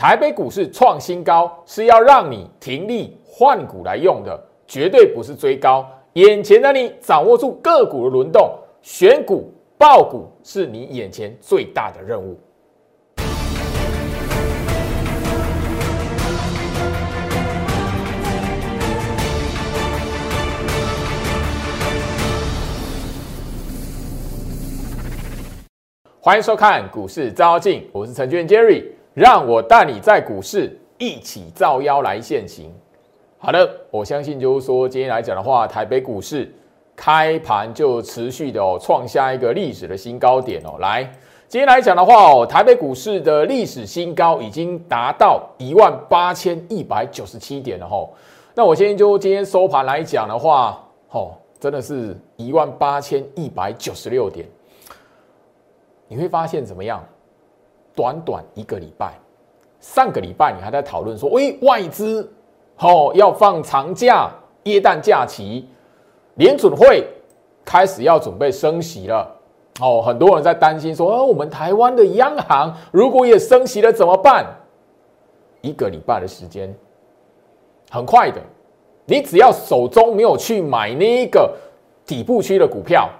台北股市创新高是要让你停利换股来用的，绝对不是追高。眼前的你掌握住个股的轮动，选股爆股是你眼前最大的任务。欢迎收看股市招妖镜，我是陈俊 Jerry，让我带你在股市一起造妖来现行。好的，我相信就是说，今天来讲的话，台北股市开盘就持续的哦创下一个历史的新高点哦。来，今天来讲的话哦，台北股市的历史新高已经达到一万八千一百九十七点了吼。那我先就今天收盘来讲的话，哦，真的是一万八千一百九十六点。你会发现怎么样？短短一个礼拜，上个礼拜你还在讨论说，喂，外资哦要放长假，耶诞假期，联准会开始要准备升息了哦，很多人在担心说，哦，我们台湾的央行如果也升息了怎么办？一个礼拜的时间，很快的，你只要手中没有去买那一个底部区的股票。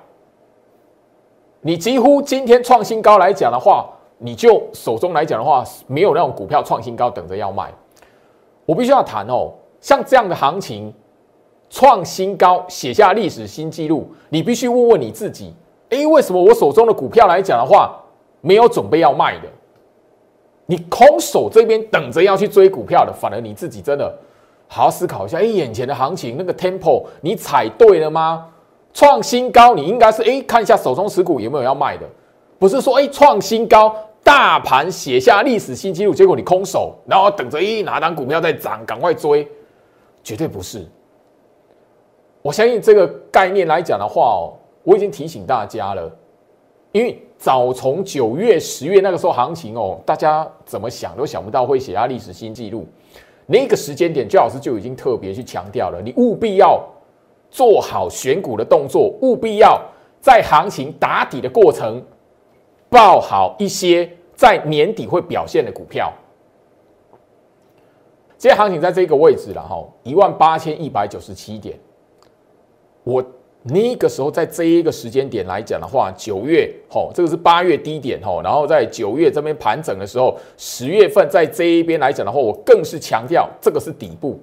你几乎今天创新高来讲的话，你就手中来讲的话，没有那种股票创新高等着要卖。我必须要谈哦，像这样的行情创新高，写下历史新纪录，你必须问问你自己：诶，为什么我手中的股票来讲的话，没有准备要卖的？你空手这边等着要去追股票的，反而你自己真的好好思考一下：诶，眼前的行情那个 tempo，你踩对了吗？创新高，你应该是哎，看一下手中持股有没有要卖的，不是说哎创新高，大盘写下历史新纪录，结果你空手，然后等着一哪档股票在涨，赶快追，绝对不是。我相信这个概念来讲的话哦，我已经提醒大家了，因为早从九月、十月那个时候行情哦，大家怎么想都想不到会写下历史新纪录，那个时间点，周老师就已经特别去强调了，你务必要。做好选股的动作，务必要在行情打底的过程，报好一些在年底会表现的股票。今天行情在这个位置了哈，一万八千一百九十七点。我那个时候在这一个时间点来讲的话，九月吼，这个是八月低点哈，然后在九月这边盘整的时候，十月份在这一边来讲的话，我更是强调这个是底部。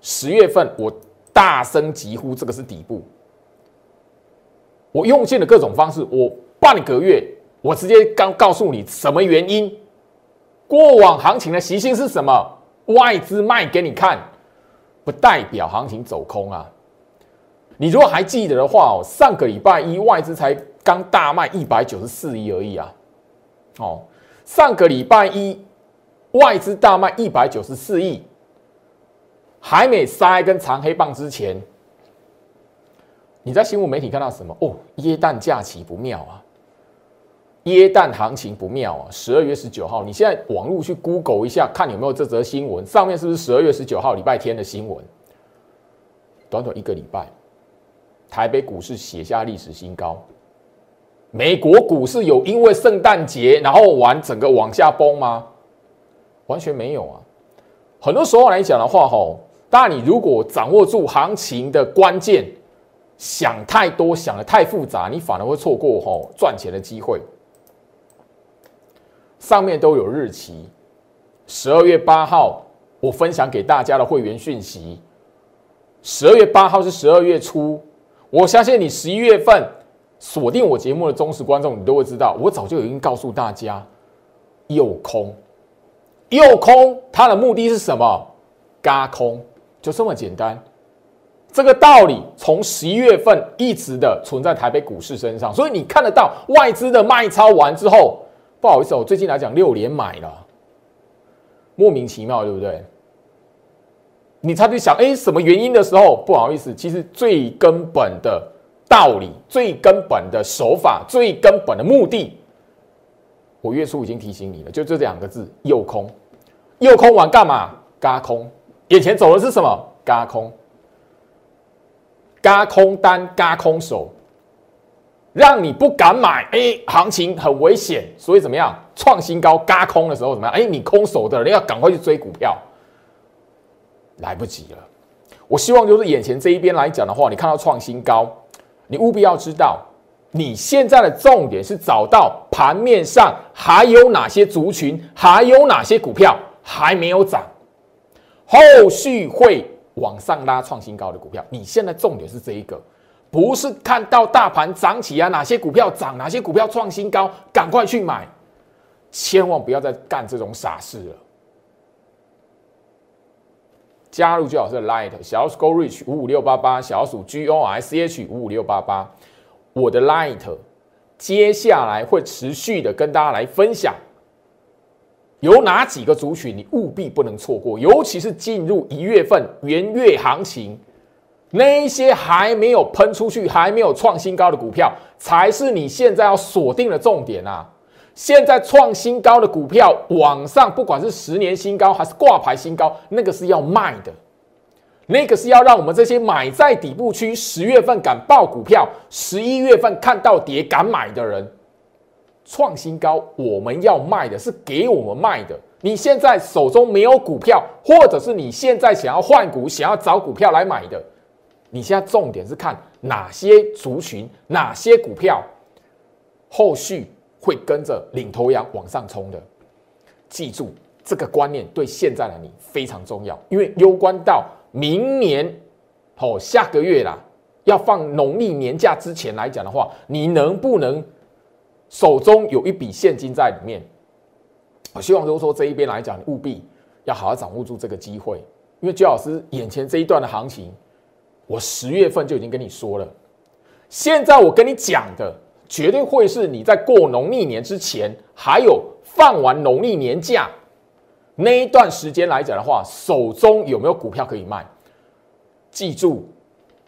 十月份我。大声疾呼，这个是底部。我用尽了各种方式，我半个月，我直接刚告诉你什么原因。过往行情的习性是什么？外资卖给你看，不代表行情走空啊。你如果还记得的话哦，上个礼拜一外资才刚大卖一百九十四亿而已啊。哦，上个礼拜一外资大卖一百九十四亿。还没杀一根长黑棒之前，你在新闻媒体看到什么？哦，耶诞假期不妙啊，耶诞行情不妙啊！十二月十九号，你现在网络去 Google 一下，看有没有这则新闻，上面是不是十二月十九号礼拜天的新闻？短短一个礼拜，台北股市写下历史新高。美国股市有因为圣诞节然后玩整个往下崩吗？完全没有啊！很多时候来讲的话，吼。当然，你如果掌握住行情的关键，想太多，想的太复杂，你反而会错过吼赚钱的机会。上面都有日期，十二月八号我分享给大家的会员讯息，十二月八号是十二月初，我相信你十一月份锁定我节目的忠实观众，你都会知道，我早就已经告诉大家，诱空，诱空，它的目的是什么？嘎空。就这么简单，这个道理从十一月份一直的存在台北股市身上，所以你看得到外资的卖超完之后，不好意思，我最近来讲六连买了，莫名其妙，对不对？你才去想，哎，什么原因的时候，不好意思，其实最根本的道理、最根本的手法、最根本的目的，我月初已经提醒你了，就这两个字：诱空。诱空完干嘛？嘎空。眼前走的是什么？嘎空，嘎空单，嘎空手。让你不敢买，哎，行情很危险，所以怎么样？创新高、嘎空的时候怎么样？哎，你空手的人要赶快去追股票，来不及了。我希望就是眼前这一边来讲的话，你看到创新高，你务必要知道，你现在的重点是找到盘面上还有哪些族群，还有哪些股票还没有涨，后续会往上拉创新高的股票。你现在重点是这一个。不是看到大盘涨起啊，哪些股票涨，哪些股票创新高，赶快去买，千万不要再干这种傻事了。加入最好是 Light 小鼠 Go Reach 五五六八八，小鼠 G O S H 五五六八八，我的 Light 接下来会持续的跟大家来分享，有哪几个族群你务必不能错过，尤其是进入一月份元月行情。那些还没有喷出去、还没有创新高的股票，才是你现在要锁定的重点啊！现在创新高的股票往上，不管是十年新高还是挂牌新高，那个是要卖的，那个是要让我们这些买在底部区，十月份敢报股票，十一月份看到跌敢买的人，创新高我们要卖的是给我们卖的。你现在手中没有股票，或者是你现在想要换股、想要找股票来买的。你现在重点是看哪些族群、哪些股票后续会跟着领头羊往上冲的。记住这个观念对现在的你非常重要，因为攸关到明年哦下个月啦，要放农历年假之前来讲的话，你能不能手中有一笔现金在里面？我希望都说这一边来讲，务必要好好掌握住这个机会，因为周老师眼前这一段的行情。我十月份就已经跟你说了，现在我跟你讲的绝对会是你在过农历年之前，还有放完农历年假那一段时间来讲的话，手中有没有股票可以卖？记住，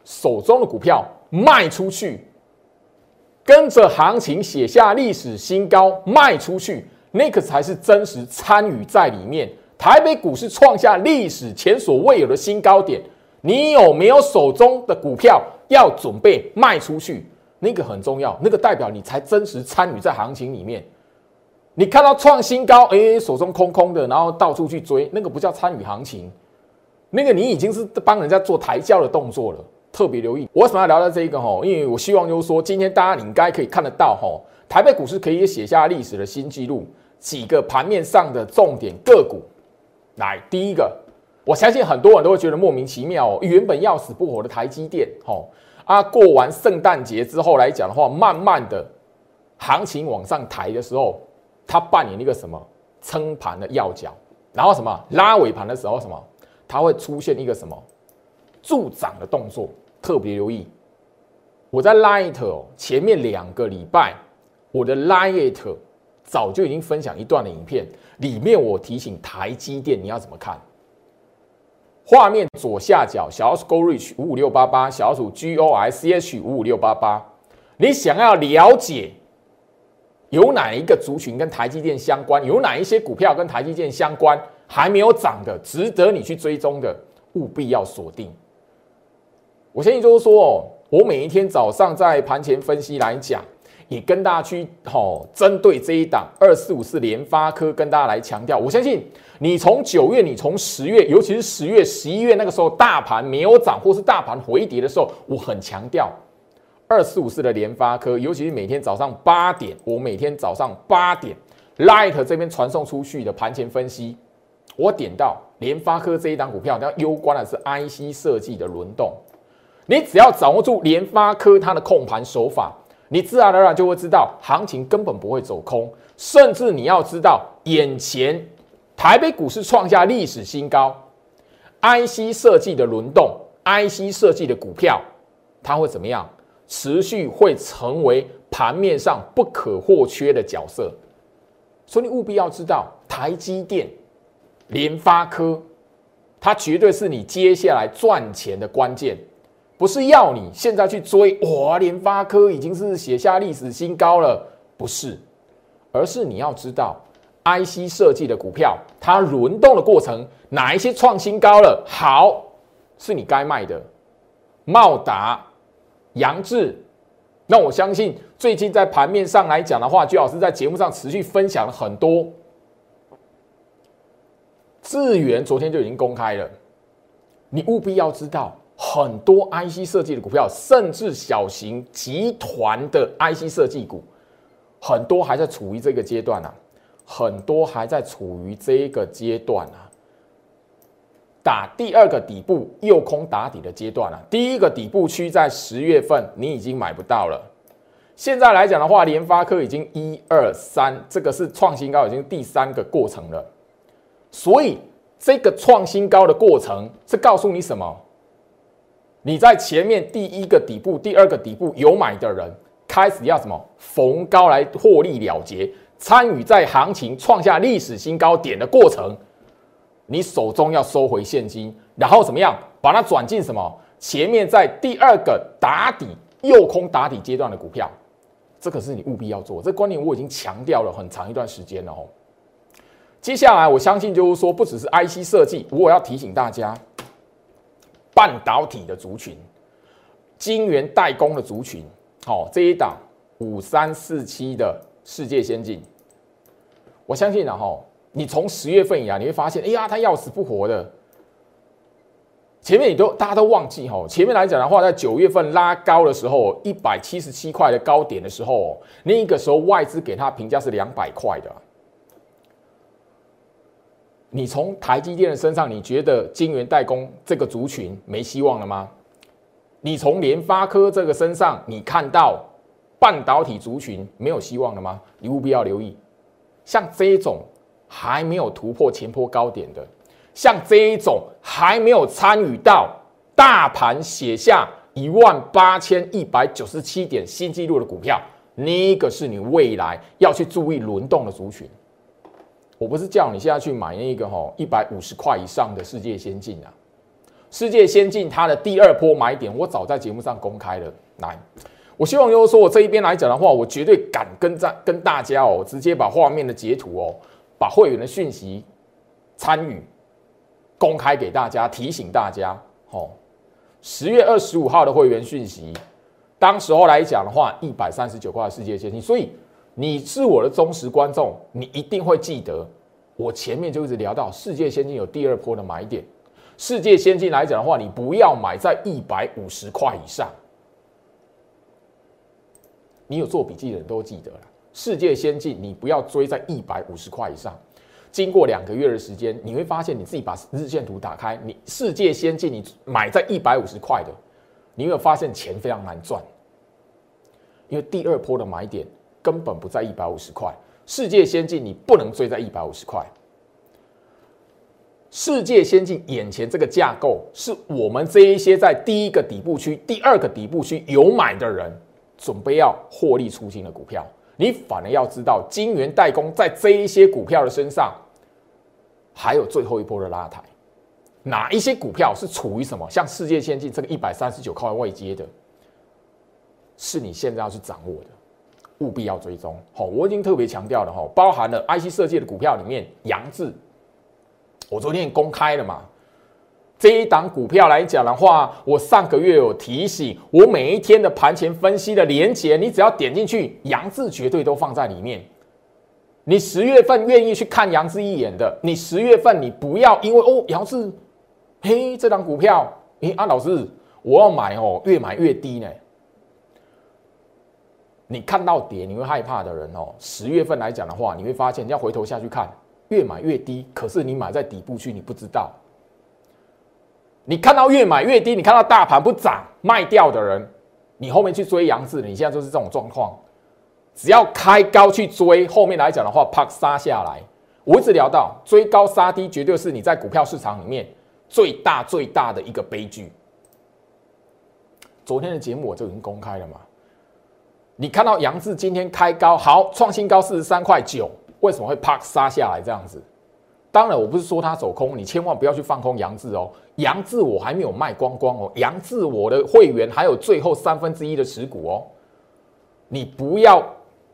手中的股票卖出去，跟着行情写下历史新高，卖出去，那个才是真实参与在里面。台北股市创下历史前所未有的新高点。你有没有手中的股票要准备卖出去？那个很重要，那个代表你才真实参与在行情里面。你看到创新高，哎，手中空空的，然后到处去追，那个不叫参与行情，那个你已经是帮人家做抬轿的动作了。特别留意，我为什么要聊到这一个哈？因为我希望就是说，今天大家你应该可以看得到哈，台北股市可以写下历史的新纪录，几个盘面上的重点个股，来第一个。我相信很多人都会觉得莫名其妙哦，原本要死不活的台积电，吼啊，过完圣诞节之后来讲的话，慢慢的行情往上抬的时候，它扮演一个什么撑盘的要角，然后什么拉尾盘的时候什么，它会出现一个什么助涨的动作，特别留意。我在 Light 哦，前面两个礼拜，我的 Light 早就已经分享一段的影片，里面我提醒台积电你要怎么看。画面左下角小鼠 Go Reach 五五六八八，小鼠 G O S C H 五五六八八。你想要了解有哪一个族群跟台积电相关，有哪一些股票跟台积电相关还没有涨的，值得你去追踪的，务必要锁定。我相信就是说哦，我每一天早上在盘前分析来讲。也跟大家去吼，针对这一档二四五四联发科，跟大家来强调。我相信你从九月，你从十月，尤其是十月、十一月那个时候，大盘没有涨或是大盘回跌的时候，我很强调二四五四的联发科，尤其是每天早上八点，我每天早上八点，Light 这边传送出去的盘前分析，我点到联发科这一档股票，它攸关的是 IC 设计的轮动。你只要掌握住联发科它的控盘手法。你自然而然就会知道，行情根本不会走空，甚至你要知道，眼前台北股市创下历史新高，IC 设计的轮动，IC 设计的股票，它会怎么样？持续会成为盘面上不可或缺的角色。所以你务必要知道，台积电、联发科，它绝对是你接下来赚钱的关键。不是要你现在去追哇，联发科已经是写下历史新高了，不是，而是你要知道，IC 设计的股票它轮动的过程，哪一些创新高了，好，是你该卖的。茂达、杨志、那我相信最近在盘面上来讲的话，居老师在节目上持续分享了很多。智源昨天就已经公开了，你务必要知道，很多 IC 设计的股票，甚至小型集团的 IC 设计股，很多还在处于这个阶段啊，很多还在处于这个阶段啊，打第二个底部右空打底的阶段啊，第一个底部区在十月份你已经买不到了。现在来讲的话，联发科已经一二三，这个是创新高，已经第三个过程了。所以这个创新高的过程是告诉你什么？你在前面第一个底部、第二个底部有买的人，开始要什么逢高来获利了结，参与在行情创下历史新高点的过程。你手中要收回现金，然后怎么样把它转进什么？前面在第二个打底右空打底阶段的股票。这可是你务必要做，这观念我已经强调了很长一段时间了哦。接下来我相信就是说，不只是 IC 设计，我要提醒大家，半导体的族群、晶圆代工的族群，好这一档五三四七的世界先进，我相信然后你从十月份以来，你会发现，哎呀，它要死不活的。前面你都大家都忘记哈，前面来讲的话，在九月份拉高的时候，一百七十七块的高点的时候，那个时候外资给它评价是两百块的。你从台积电的身上，你觉得晶圆代工这个族群没希望了吗？你从联发科这个身上，你看到半导体族群没有希望了吗？你务必要留意，像这种还没有突破前坡高点的。像这一种还没有参与到大盘写下一万八千一百九十七点新纪录的股票，那个是你未来要去注意轮动的族群。我不是叫你现在去买那个哈一百五十块以上的世界先进啊，世界先进它的第二波买点，我早在节目上公开了。来，我希望就是说我这一边来讲的话，我绝对敢跟在跟大家哦，直接把画面的截图哦，把会员的讯息参与。公开给大家，提醒大家，哦，十月二十五号的会员讯息，当时候来讲的话，一百三十九块世界先进，所以你是我的忠实观众，你一定会记得，我前面就一直聊到世界先进有第二波的买点，世界先进来讲的话，你不要买在一百五十块以上，你有做笔记的人都记得了，世界先进你不要追在一百五十块以上。经过两个月的时间，你会发现你自己把日线图打开，你世界先进，你买在一百五十块的，你有没有发现钱非常难赚？因为第二波的买点根本不在一百五十块，世界先进你不能追在一百五十块。世界先进眼前这个架构，是我们这一些在第一个底部区、第二个底部区有买的人，准备要获利出清的股票，你反而要知道，金元代工在这一些股票的身上。还有最后一波的拉抬，哪一些股票是处于什么？像世界先进这个一百三十九块位接的，是你现在要去掌握的，务必要追踪。好，我已经特别强调了哈，包含了 IC 设计的股票里面，杨志，我昨天公开了嘛，这一档股票来讲的话，我上个月有提醒，我每一天的盘前分析的连接，你只要点进去，杨志绝对都放在里面。你十月份愿意去看杨志一眼的，你十月份你不要因为哦杨志，嘿这张股票，诶啊老师我要买哦，越买越低呢。你看到跌你会害怕的人哦，十月份来讲的话，你会发现你要回头下去看，越买越低，可是你买在底部去你不知道。你看到越买越低，你看到大盘不涨卖掉的人，你后面去追杨志，你现在就是这种状况。只要开高去追，后面来讲的话，啪杀下来。我一直聊到追高杀低，绝对是你在股票市场里面最大最大的一个悲剧。昨天的节目我就已经公开了嘛。你看到杨志今天开高，好创新高四十三块九，为什么会啪杀下来这样子？当然我不是说他走空，你千万不要去放空杨志哦。杨志我还没有卖光光哦，杨志我的会员还有最后三分之一的持股哦，你不要。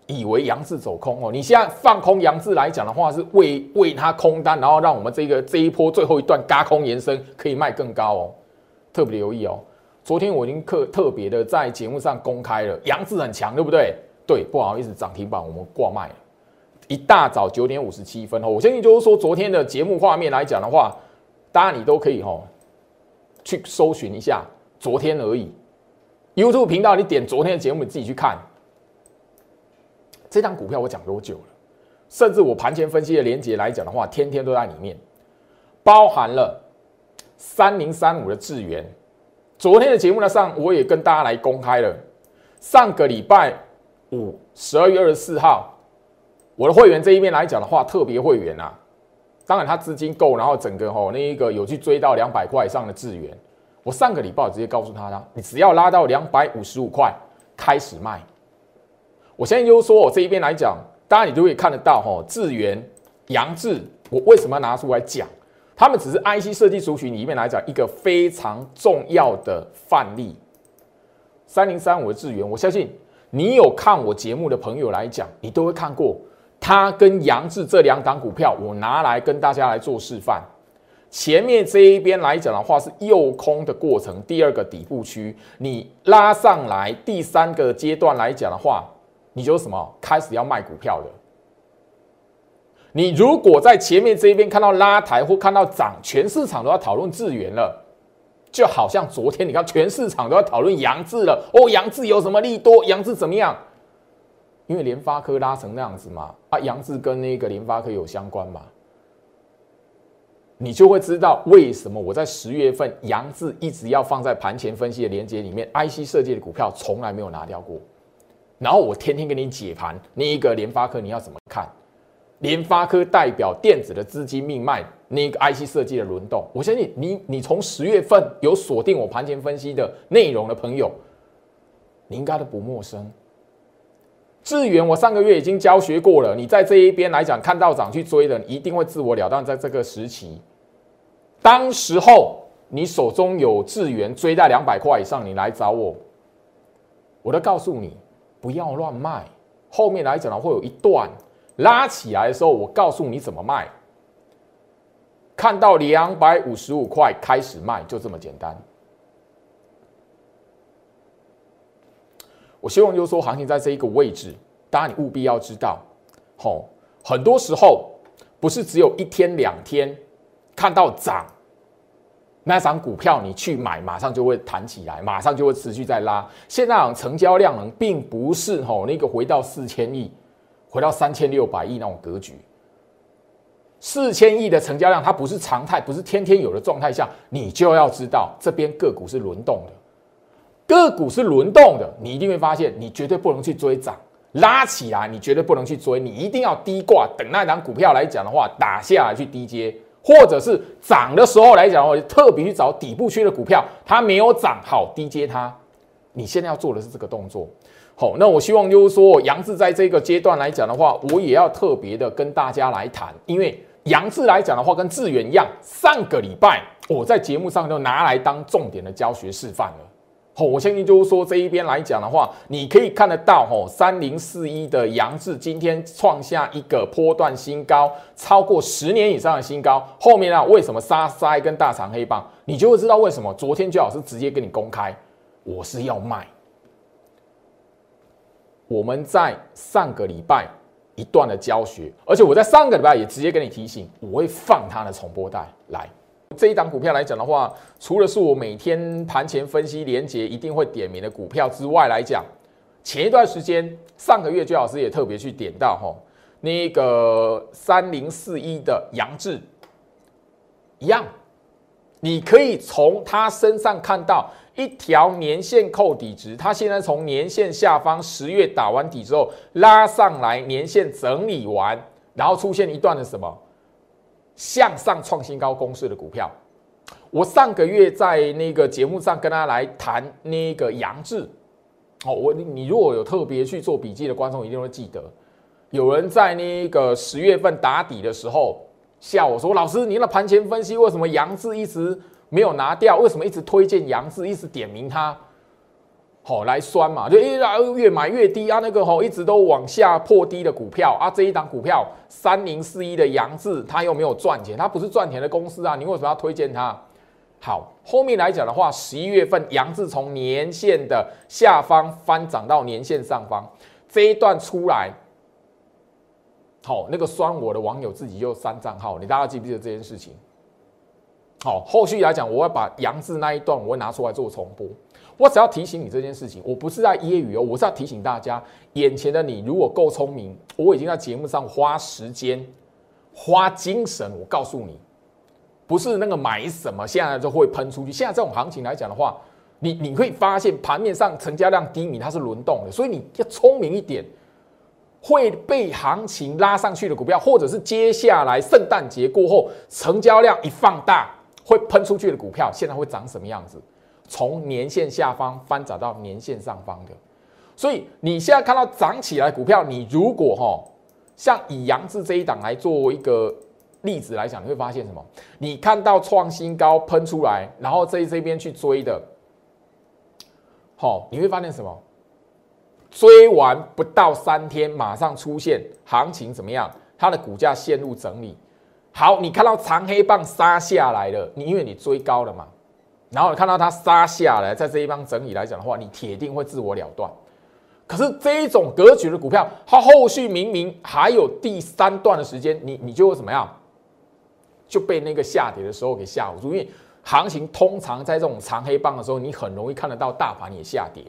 以为杨志走空哦，你现在放空杨志来讲的话，是为为他空单，然后让我们这个这一波最后一段嘎空延伸可以卖更高哦，特别留意哦。昨天我已经特特别的在节目上公开了，杨志很强，对不对？对，不好意思，涨停板我们挂卖了。一大早九点五十七分哦，我相信就是说昨天的节目画面来讲的话，大家你都可以吼去搜寻一下昨天而已。YouTube 频道你点昨天的节目，你自己去看。这张股票我讲多久了？甚至我盘前分析的连接来讲的话，天天都在里面，包含了三零三五的智源。昨天的节目呢上，我也跟大家来公开了。上个礼拜五，十二月二十四号，我的会员这一边来讲的话，特别会员啊，当然他资金够，然后整个吼那一个有去追到两百块以上的智源。我上个礼拜直接告诉他啦，你只要拉到两百五十五块开始卖。我现在就是说我这一边来讲。当然，你都可以看得到，哈，智源、杨志，我为什么拿出来讲？他们只是 IC 设计族群里面来讲一个非常重要的范例。三零三五的智源，我相信你有看我节目的朋友来讲，你都会看过，它跟杨志这两档股票，我拿来跟大家来做示范。前面这一边来讲的话是右空的过程，第二个底部区，你拉上来第三个阶段来讲的话。你就什么开始要卖股票的？你如果在前面这一边看到拉抬或看到涨，全市场都要讨论智源了，就好像昨天你看全市场都要讨论杨志了。哦，杨志有什么利多？杨志怎么样？因为联发科拉成那样子嘛，啊，杨志跟那个联发科有相关嘛，你就会知道为什么我在十月份杨志一直要放在盘前分析的连接里面，IC 设计的股票从来没有拿掉过。然后我天天给你解盘，那一个联发科你要怎么看？联发科代表电子的资金命脉，那个 IC 设计的轮动，我相信你，你从十月份有锁定我盘前分析的内容的朋友，你应该都不陌生。智源我上个月已经教学过了，你在这一边来讲看到涨去追的，一定会自我了断。在这个时期，当时候你手中有智源追在两百块以上，你来找我，我都告诉你。不要乱卖，后面来讲呢，会有一段拉起来的时候，我告诉你怎么卖。看到两百五十五块开始卖，就这么简单。我希望就是说，行情在这一个位置，当然你务必要知道，吼，很多时候不是只有一天两天看到涨。那张股票你去买，马上就会弹起来，马上就会持续在拉。现在成交量能并不是吼那个回到四千亿，回到三千六百亿那种格局。四千亿的成交量，它不是常态，不是天天有的状态下，你就要知道这边个股是轮动的，个股是轮动的，你一定会发现，你绝对不能去追涨，拉起来你绝对不能去追，你一定要低挂，等那张股票来讲的话，打下来去低接。或者是涨的时候来讲的话，特别去找底部区的股票，它没有涨好低接它。你现在要做的是这个动作。好，那我希望就是说，杨志在这个阶段来讲的话，我也要特别的跟大家来谈，因为杨志来讲的话，跟志远一样，上个礼拜我在节目上就拿来当重点的教学示范了。我相信就是说这一边来讲的话，你可以看得到，吼，三零四一的杨志今天创下一个波段新高，超过十年以上的新高。后面啊，为什么杀杀一根大长黑棒？你就会知道为什么。昨天最好是直接跟你公开，我是要卖。我们在上个礼拜一段的教学，而且我在上个礼拜也直接跟你提醒，我会放它的重播带来。这一档股票来讲的话，除了是我每天盘前分析连接一定会点名的股票之外来讲，前一段时间上个月朱老师也特别去点到哈，那个三零四一的杨志一样，你可以从他身上看到一条年线扣底值，他现在从年线下方十月打完底之后拉上来，年线整理完，然后出现一段的什么？向上创新高公式的股票，我上个月在那个节目上跟大家来谈那个杨志，哦，我你如果有特别去做笔记的观众一定会记得，有人在那个十月份打底的时候笑我说：“老师，您的盘前分析为什么杨志一直没有拿掉？为什么一直推荐杨志，一直点名他？”好来酸嘛，就一越买越低啊，那个吼一直都往下破低的股票啊，这一档股票三零四一的杨志，它又没有赚钱，它不是赚钱的公司啊，你为什么要推荐它？好，后面来讲的话，十一月份杨志从年线的下方翻涨到年线上方，这一段出来，好，那个酸我的网友自己又删账号，你大家记不记得这件事情？好，后续来讲，我会把杨志那一段我会拿出来做重播。我只要提醒你这件事情，我不是在揶揄哦，我是要提醒大家，眼前的你如果够聪明，我已经在节目上花时间、花精神，我告诉你。不是那个买什么，现在就会喷出去。现在这种行情来讲的话，你你会发现盘面上成交量低迷，它是轮动的，所以你要聪明一点，会被行情拉上去的股票，或者是接下来圣诞节过后成交量一放大会喷出去的股票，现在会长什么样子？从年线下方翻涨到年线上方的，所以你现在看到涨起来股票，你如果哈像以杨志这一档来做一个。例子来讲，你会发现什么？你看到创新高喷出来，然后在这边去追的，好，你会发现什么？追完不到三天，马上出现行情怎么样？它的股价陷入整理。好，你看到长黑棒杀下来了，你因为你追高了嘛，然后看到它杀下来，在这一帮整理来讲的话，你铁定会自我了断。可是这一种格局的股票，它后续明明还有第三段的时间，你你就会怎么样？就被那个下跌的时候给吓唬住，因为行情通常在这种长黑棒的时候，你很容易看得到大盘也下跌。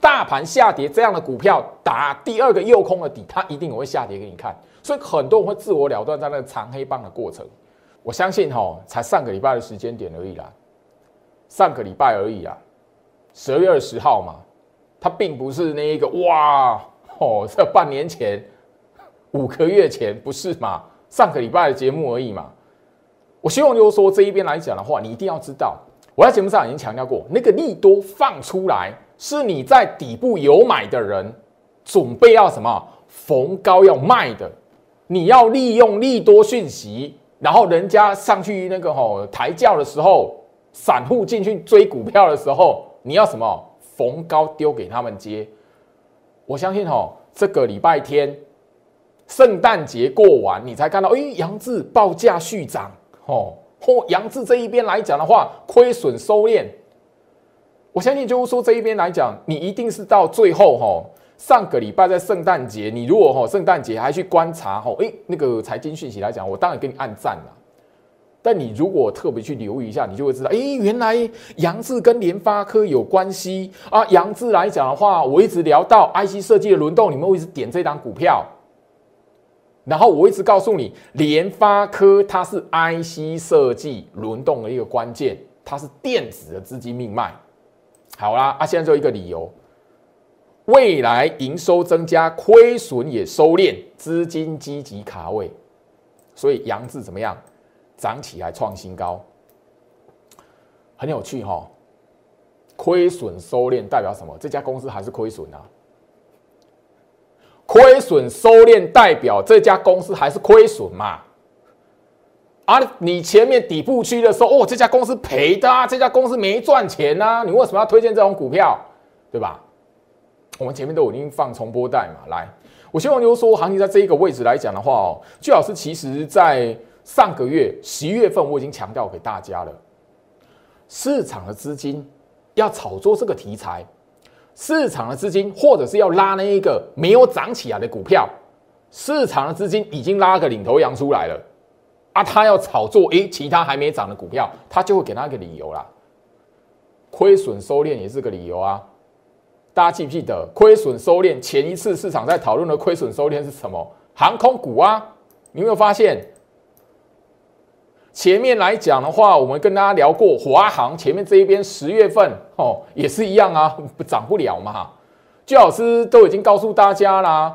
大盘下跌这样的股票打第二个右空的底，它一定也会下跌给你看。所以很多人会自我了断在那个长黑棒的过程。我相信哈，才上个礼拜的时间点而已啦，上个礼拜而已啊，十二月二十号嘛，它并不是那一个哇哦，这半年前、五个月前不是嘛？上个礼拜的节目而已嘛。我希望就是说这一边来讲的话，你一定要知道，我在节目上已经强调过，那个利多放出来是你在底部有买的人准备要什么逢高要卖的，你要利用利多讯息，然后人家上去那个吼抬轿的时候，散户进去追股票的时候，你要什么逢高丢给他们接。我相信吼这个礼拜天圣诞节过完，你才看到，哎，杨志报价续涨。哦，或杨志这一边来讲的话，亏损收敛，我相信就是说这一边来讲，你一定是到最后哈，上个礼拜在圣诞节，你如果哈圣诞节还去观察哈，哎，那个财经讯息来讲，我当然给你按赞了。但你如果特别去留意一下，你就会知道，哎，原来杨志跟联发科有关系啊。杨志来讲的话，我一直聊到 IC 设计的轮动，你们会一直点这档股票。然后我一直告诉你，联发科它是 IC 设计轮动的一个关键，它是电子的资金命脉。好啦，啊，现在就一个理由，未来营收增加，亏损也收敛，资金积极卡位，所以杨志怎么样，涨起来创新高，很有趣哈。亏损收敛代表什么？这家公司还是亏损啊？亏损收敛代表这家公司还是亏损嘛？啊，你前面底部区的时候，哦，这家公司赔的，这家公司没赚钱呐，你为什么要推荐这种股票？对吧？我们前面都已经放重播带嘛，来，我希望就是说，行情在这一个位置来讲的话哦，最好是其实在上个月十一月份，我已经强调给大家了，市场的资金要炒作这个题材。市场的资金，或者是要拉那一个没有涨起来的股票，市场的资金已经拉个领头羊出来了，啊，他要炒作，诶，其他还没涨的股票，他就会给他一个理由啦。亏损收敛也是个理由啊。大家记不记得亏损收敛前一次市场在讨论的亏损收敛是什么？航空股啊，你有没有发现？前面来讲的话，我们跟大家聊过华航，前面这一边十月份哦也是一样啊，不 涨不了嘛。巨老师都已经告诉大家啦，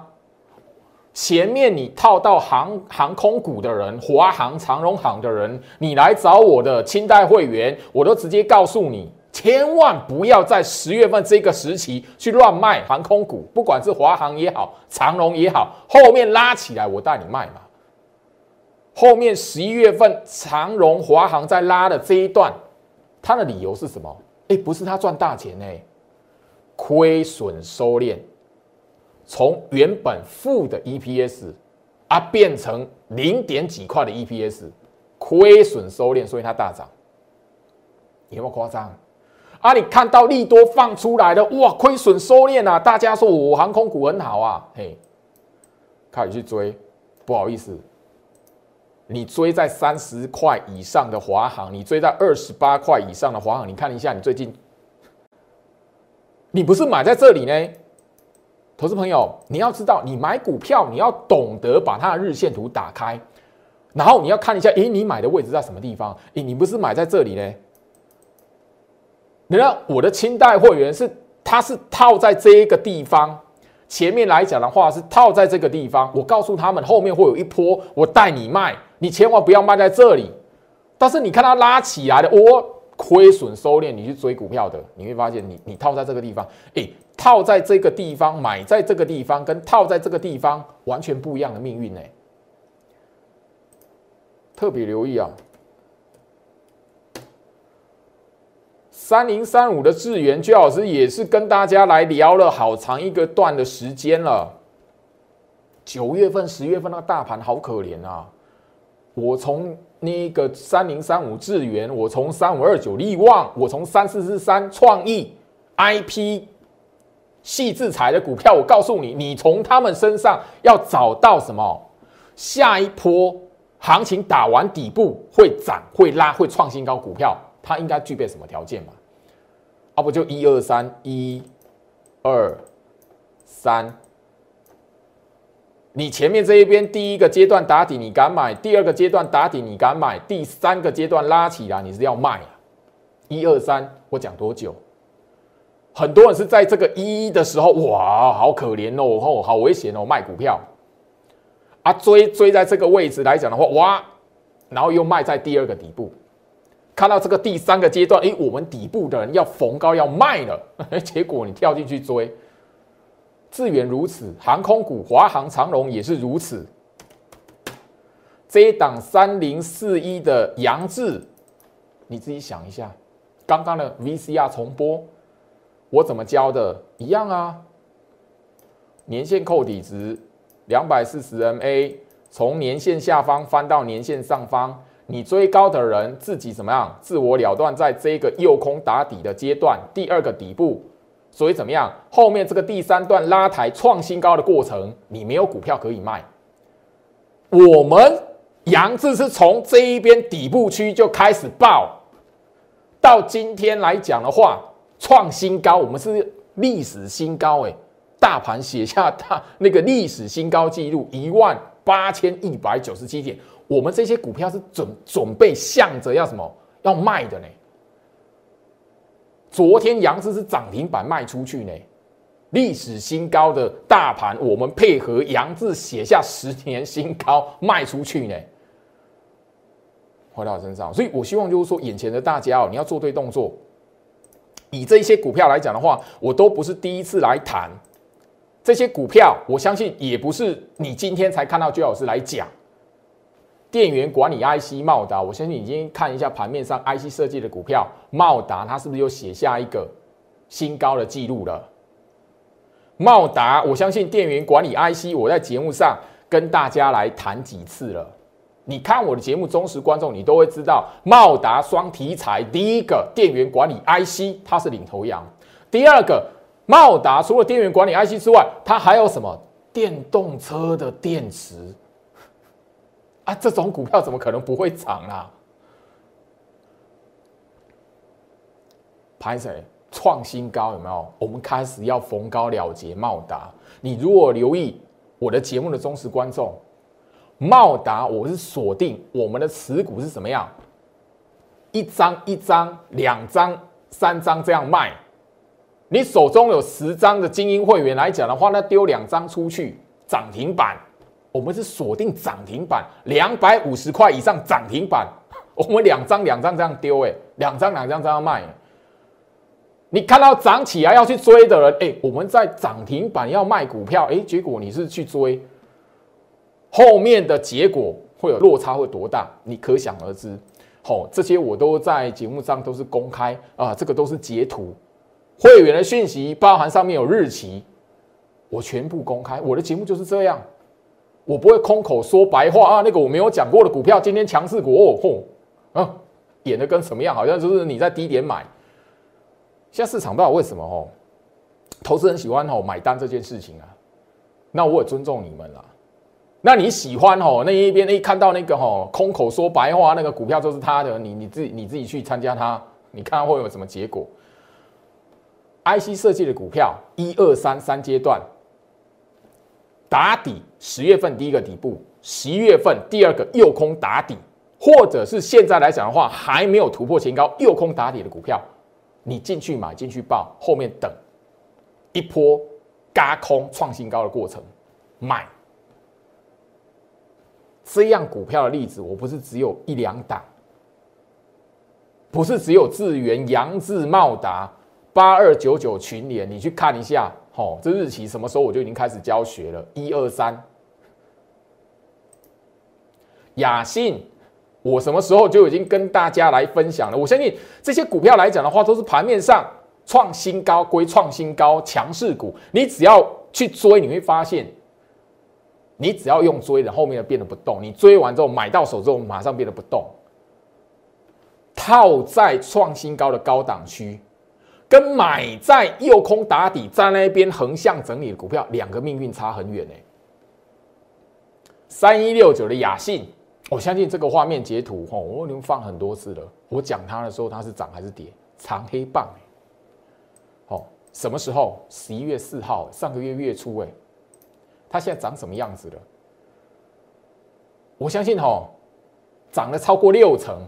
前面你套到航航空股的人，华航、长荣航的人，你来找我的清代会员，我都直接告诉你，千万不要在十月份这个时期去乱卖航空股，不管是华航也好，长荣也好，后面拉起来我带你卖嘛。后面十一月份长荣、华航在拉的这一段，它的理由是什么？哎，不是它赚大钱呢，亏损收敛，从原本负的 EPS 啊变成零点几块的 EPS，亏损收敛，所以它大涨。有没有夸张？啊，你看到利多放出来的，哇，亏损收敛啊！大家说我航空股很好啊，嘿，开始去追，不好意思，你追在三十块以上的华航，你追在二十八块以上的华航，你看一下，你最近，你不是买在这里呢？投资朋友，你要知道，你买股票，你要懂得把它的日线图打开，然后你要看一下，诶，你买的位置在什么地方？诶，你不是买在这里呢？你看我的清代会员是，它是套在这一个地方，前面来讲的话是套在这个地方。我告诉他们，后面会有一波，我带你卖，你千万不要卖在这里。但是你看它拉起来的，我亏损收敛，你去追股票的，你会发现，你你套在这个地方，诶。套在这个地方，买在这个地方，跟套在这个地方完全不一样的命运呢。特别留意啊，三零三五的智源，居老师也是跟大家来聊了好长一个段的时间了。九月份、十月份那个大盘好可怜啊！我从那个三零三五智源，我从三五二九力旺，我从三四四三创意 IP。细制裁的股票，我告诉你，你从他们身上要找到什么？下一波行情打完底部会涨、会拉、会创新高股票，它应该具备什么条件嘛？啊，不就一二三，一、二、三。你前面这一边第一个阶段打底，你敢买；第二个阶段打底，你敢买；第三个阶段拉起来，你是要卖啊？一二三，我讲多久？很多人是在这个一的时候，哇，好可怜哦，吼，好危险哦，卖股票啊，追追在这个位置来讲的话，哇，然后又卖在第二个底部，看到这个第三个阶段，哎，我们底部的人要逢高要卖了，结果你跳进去追，智远如此，航空股华航、长龙也是如此，这一档三零四一的杨志，你自己想一下，刚刚的 VCR 重播。我怎么教的？一样啊，年线扣底值两百四十 MA，从年线下方翻到年线上方，你追高的人自己怎么样？自我了断，在这个右空打底的阶段，第二个底部，所以怎么样？后面这个第三段拉抬创新高的过程，你没有股票可以卖。我们杨志是从这一边底部区就开始爆，到今天来讲的话。创新高，我们是历史新高哎！大盘写下大那个历史新高纪录一万八千一百九十七点，我们这些股票是准准备向着要什么要卖的呢？昨天杨志是涨停板卖出去呢，历史新高的大盘，我们配合杨志写下十年新高卖出去呢，回到我身上，所以我希望就是说，眼前的大家哦，你要做对动作。以这些股票来讲的话，我都不是第一次来谈这些股票，我相信也不是你今天才看到居老师来讲。电源管理 IC 茂达，我相信已经看一下盘面上 IC 设计的股票，茂达它是不是又写下一个新高的记录了？茂达，我相信电源管理 IC，我在节目上跟大家来谈几次了。你看我的节目，忠实观众，你都会知道，茂达双题材，第一个电源管理 IC，它是领头羊；第二个，茂达除了电源管理 IC 之外，它还有什么？电动车的电池啊，这种股票怎么可能不会涨啊？拍谁创新高有没有？我们开始要逢高了结茂达。你如果留意我的节目的忠实观众。茂达，我是锁定我们的持股是什么样？一张一张、两张、三张这样卖。你手中有十张的精英会员来讲的话，那丢两张出去涨停板，我们是锁定涨停板，两百五十块以上涨停板，我们两张两张这样丢，哎，两张两张这样卖。你看到涨起来要去追的人，哎，我们在涨停板要卖股票，哎，结果你是去追。后面的结果会有落差会多大？你可想而知。好，这些我都在节目上都是公开啊，这个都是截图，会员的讯息包含上面有日期，我全部公开。我的节目就是这样，我不会空口说白话啊。那个我没有讲过的股票，今天强势股哦，吼啊，演的跟什么样？好像就是你在低点买。现在市场不知道为什么哦，投资人喜欢哦买单这件事情啊。那我也尊重你们啦。那你喜欢哦那一边一看到那个哦空口说白话那个股票就是他的，你你自己你自己去参加它，你看会有什么结果？IC 设计的股票一二三三阶段打底，十月份第一个底部，十一月份第二个右空打底，或者是现在来讲的话还没有突破前高右空打底的股票，你进去买进去报，后面等一波嘎空创新高的过程买。这样股票的例子，我不是只有一两档，不是只有智源、扬智、茂达、八二九九群联，你去看一下，吼，这日期什么时候我就已经开始教学了，一二三，雅信，我什么时候就已经跟大家来分享了？我相信这些股票来讲的话，都是盘面上创新高归创新高强势股，你只要去追，你会发现。你只要用追的，后面的变得不动。你追完之后买到手之后，马上变得不动。套在创新高的高档区，跟买在右空打底在那一边横向整理的股票，两个命运差很远呢。三一六九的雅信，我相信这个画面截图，吼，我已经放很多次了。我讲它的时候，它是涨还是跌？长黑棒，哦，什么时候？十一月四号，上个月月初，哎。它现在长什么样子了？我相信哈，涨了超过六成。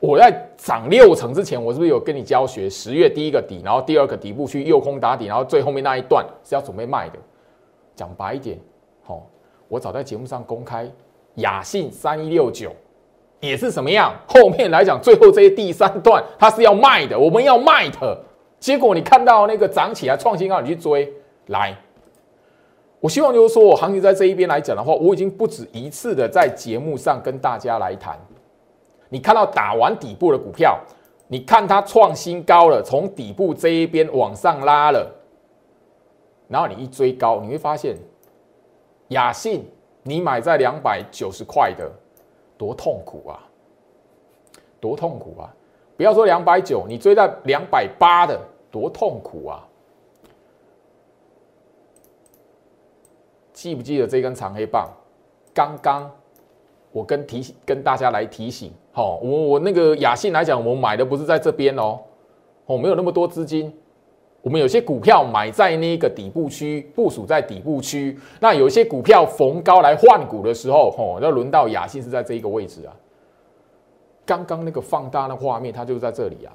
我在涨六成之前，我是不是有跟你教学？十月第一个底，然后第二个底部去右空打底，然后最后面那一段是要准备卖的。讲白一点，好，我早在节目上公开，雅信三一六九也是什么样？后面来讲，最后这些第三段它是要卖的，我们要卖的。结果你看到那个涨起来创新高，你去追来。我希望就是说，我行情在这一边来讲的话，我已经不止一次的在节目上跟大家来谈。你看到打完底部的股票，你看它创新高了，从底部这一边往上拉了，然后你一追高，你会发现，雅信你买在两百九十块的，多痛苦啊，多痛苦啊！不要说两百九，你追在两百八的，多痛苦啊！记不记得这根长黑棒？刚刚我跟提跟大家来提醒，好，我我那个雅信来讲，我买的不是在这边哦，哦，没有那么多资金，我们有些股票买在那个底部区，部署在底部区。那有一些股票逢高来换股的时候，哦，要轮到雅信是在这一个位置啊。刚刚那个放大的画面，它就在这里啊，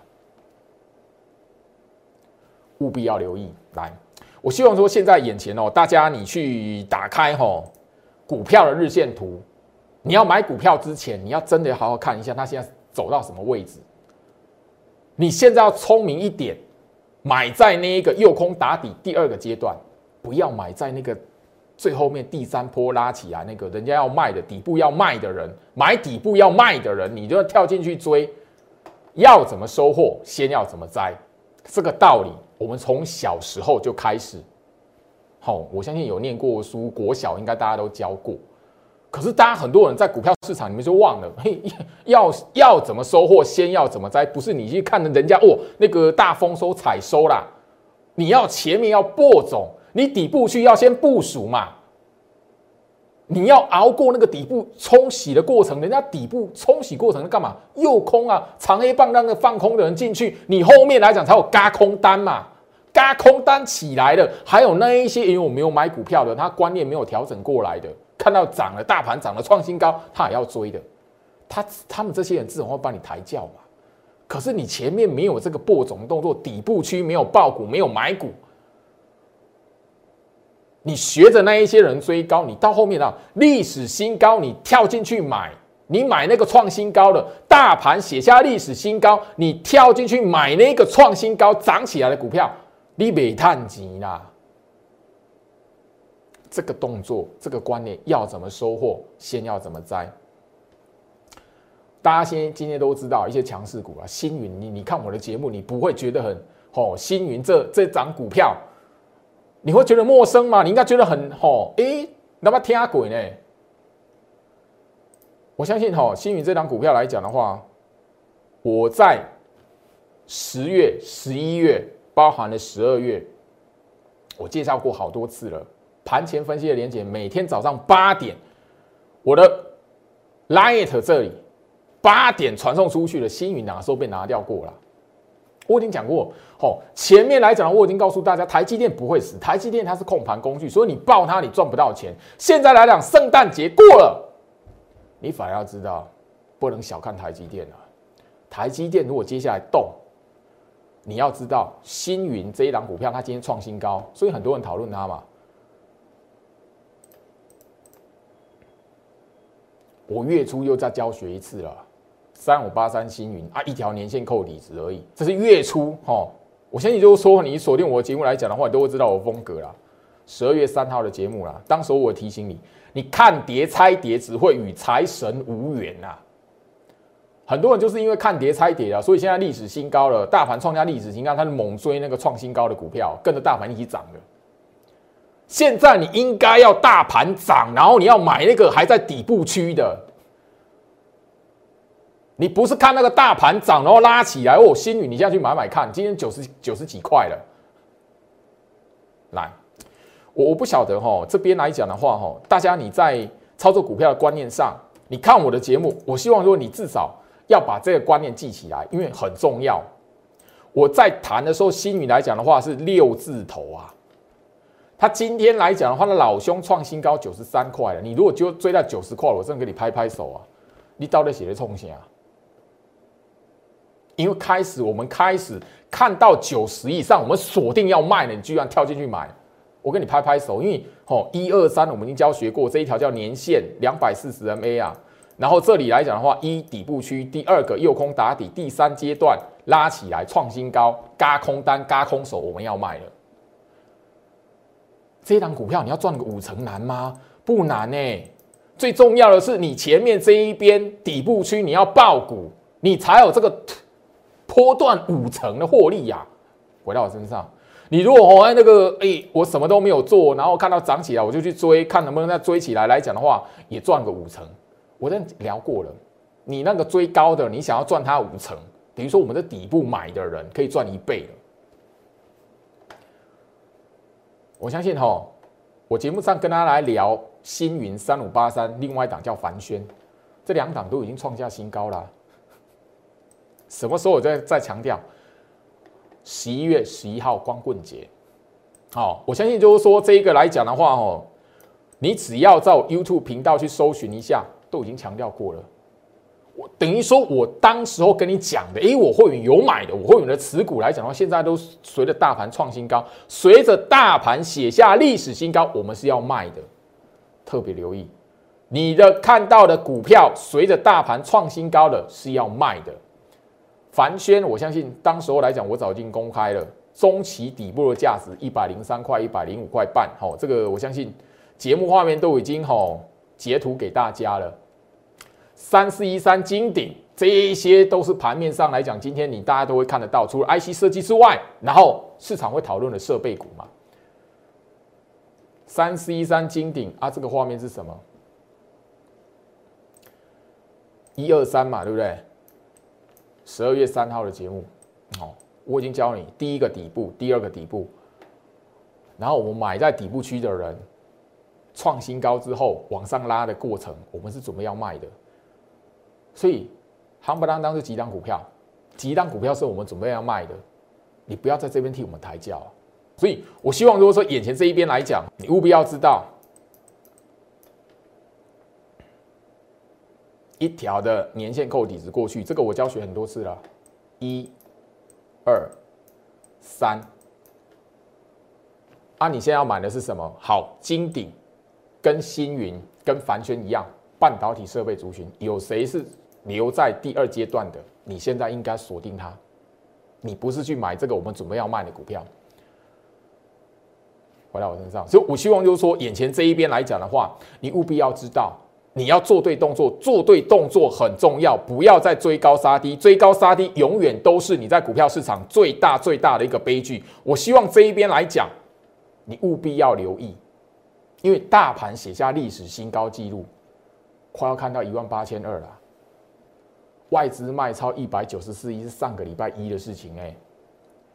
务必要留意来。我希望说，现在眼前哦，大家你去打开哈股票的日线图，你要买股票之前，你要真的好好看一下它现在走到什么位置。你现在要聪明一点，买在那一个右空打底第二个阶段，不要买在那个最后面第三波拉起来那个人家要卖的底部要卖的人，买底部要卖的人，你就要跳进去追。要怎么收获，先要怎么摘，这个道理。我们从小时候就开始，好，我相信有念过书，国小应该大家都教过。可是，大家很多人在股票市场里面就忘了，嘿，要要怎么收获，先要怎么摘，不是你去看人家哦，那个大丰收采收啦，你要前面要播种，你底部去要先部署嘛。你要熬过那个底部冲洗的过程，人家底部冲洗过程干嘛？诱空啊，长黑棒让那个放空的人进去，你后面来讲才有嘎空单嘛，嘎空单起来了，还有那一些因为我没有买股票的，他观念没有调整过来的，看到涨了，大盘涨了创新高，他也要追的，他他们这些人自然会帮你抬轿嘛。可是你前面没有这个播种动作，底部区没有爆股，没有买股。你学着那一些人追高，你到后面啊，历史新高，你跳进去买，你买那个创新高的大盘写下历史新高，你跳进去买那个创新高涨起来的股票，你没探急啦。这个动作，这个观念要怎么收获，先要怎么摘。大家先今天都知道一些强势股啊，星云，你你看我的节目，你不会觉得很哦，星云这这涨股票。你会觉得陌生吗？你应该觉得很哦，哎，那么天鬼呢？我相信哦，星云这张股票来讲的话，我在十月、十一月，包含了十二月，我介绍过好多次了。盘前分析的连接，每天早上八点，我的 Light 这里八点传送出去的星云哪时候被拿掉过了？我已经讲过，哦，前面来讲，我已经告诉大家，台积电不会死，台积电它是控盘工具，所以你爆它，你赚不到钱。现在来讲，圣诞节过了，你反而要知道，不能小看台积电啊。台积电如果接下来动，你要知道，星云这一档股票，它今天创新高，所以很多人讨论它嘛。我月初又再教学一次了，三五八三星云啊，一条年线扣底值而已，这是月初哈。我相信就是说，你锁定我的节目来讲的话，你都会知道我风格啦。十二月三号的节目啦，当时我提醒你，你看碟猜碟只会与财神无缘呐。很多人就是因为看碟猜碟啊，所以现在历史新高了，大盘创下历史新高，他猛追那个创新高的股票，跟着大盘一起涨的。现在你应该要大盘涨，然后你要买那个还在底部区的。你不是看那个大盘涨，然后拉起来哦，新宇，你现在去买买看，今天九十九十几块了。来，我我不晓得哈，这边来讲的话哈，大家你在操作股票的观念上，你看我的节目，我希望说你至少要把这个观念记起来，因为很重要。我在谈的时候，新宇来讲的话是六字头啊。他今天来讲的话，那老兄创新高九十三块了。你如果就追到九十块，我真的给你拍拍手啊！你到底写的冲啥？因为开始我们开始看到九十以上，我们锁定要卖了，你居然跳进去买，我给你拍拍手。因为哦，一二三我们已经教学过这一条叫年线两百四十 MA 啊。然后这里来讲的话，一底部区，第二个右空打底，第三阶段拉起来创新高，嘎空单嘎空手，我们要卖了。这一档股票你要赚个五成难吗？不难呢。最重要的是你前面这一边底部区你要爆股，你才有这个波段五成的获利呀。回到我身上，你如果我哦那个哎我什么都没有做，然后看到涨起来我就去追，看能不能再追起来来讲的话，也赚个五成。我跟聊过了，你那个追高的，你想要赚它五成，等于说我们的底部买的人可以赚一倍了。我相信哈，我节目上跟大家来聊星云三五八三，另外一档叫凡轩，这两档都已经创下新高了。什么时候我再再强调？十一月十一号光棍节，好，我相信就是说这一个来讲的话哦，你只要在 YouTube 频道去搜寻一下，都已经强调过了。我等于说，我当时候跟你讲的，诶，我会员有买的，我会员的持股来讲的话，现在都随着大盘创新高，随着大盘写下历史新高，我们是要卖的，特别留意，你的看到的股票随着大盘创新高的是要卖的。凡轩，我相信当时候来讲，我早已经公开了中期底部的价值一百零三块、一百零五块半，好，这个我相信节目画面都已经好截图给大家了。三四一三金鼎，这一些都是盘面上来讲，今天你大家都会看得到。除了 IC 设计之外，然后市场会讨论的设备股嘛。三四一三金鼎啊，这个画面是什么？一二三嘛，对不对？十二月三号的节目，哦，我已经教你第一个底部，第二个底部，然后我们买在底部区的人，创新高之后往上拉的过程，我们是准备要卖的。所以，夯不啷当是几档股票，几档股票是我们准备要卖的，你不要在这边替我们抬轿。所以我希望，如果说眼前这一边来讲，你务必要知道，一条的年线扣底值过去，这个我教学很多次了，一、二、三。啊，你现在要买的是什么？好，金鼎、跟星云、跟凡轩一样，半导体设备族群，有谁是？留在第二阶段的，你现在应该锁定它。你不是去买这个我们准备要卖的股票，回到我身上。所以我希望就是说，眼前这一边来讲的话，你务必要知道，你要做对动作，做对动作很重要。不要再追高杀低，追高杀低永远都是你在股票市场最大最大的一个悲剧。我希望这一边来讲，你务必要留意，因为大盘写下历史新高纪录，快要看到一万八千二了。外资卖超一百九十四亿是上个礼拜一的事情哎，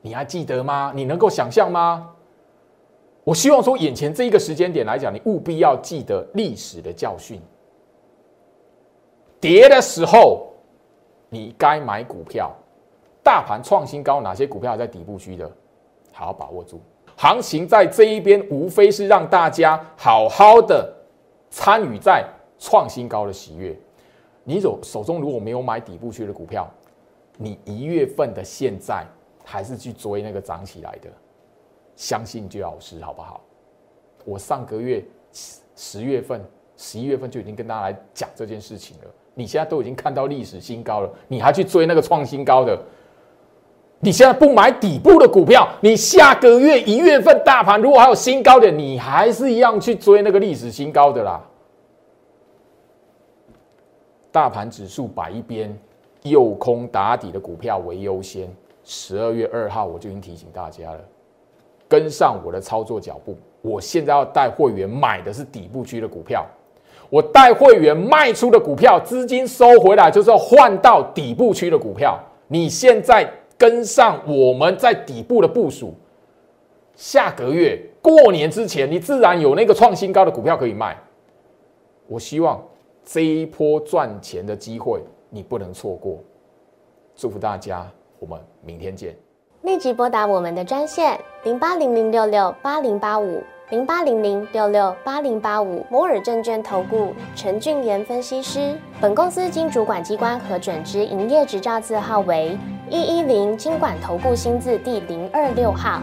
你还记得吗？你能够想象吗？我希望说，眼前这一个时间点来讲，你务必要记得历史的教训。跌的时候，你该买股票。大盘创新高，哪些股票在底部区的，好好把握住。行情在这一边，无非是让大家好好的参与在创新高的喜悦。你手手中如果没有买底部区的股票，你一月份的现在还是去追那个涨起来的。相信就老师好不好？我上个月十月份、十一月份就已经跟大家来讲这件事情了。你现在都已经看到历史新高了，你还去追那个创新高的？你现在不买底部的股票，你下个月一月份大盘如果还有新高点，你还是一样去追那个历史新高的啦。大盘指数摆一边，诱空打底的股票为优先。十二月二号我就已经提醒大家了。跟上我的操作脚步，我现在要带会员买的是底部区的股票，我带会员卖出的股票，资金收回来就是要换到底部区的股票。你现在跟上我们在底部的部署，下个月过年之前，你自然有那个创新高的股票可以卖。我希望这一波赚钱的机会你不能错过，祝福大家，我们明天见。立即拨打我们的专线零八零零六六八零八五零八零零六六八零八五摩尔证券投顾陈俊言分析师。本公司经主管机关核准之营业执照字号为一一零金管投顾新字第零二六号。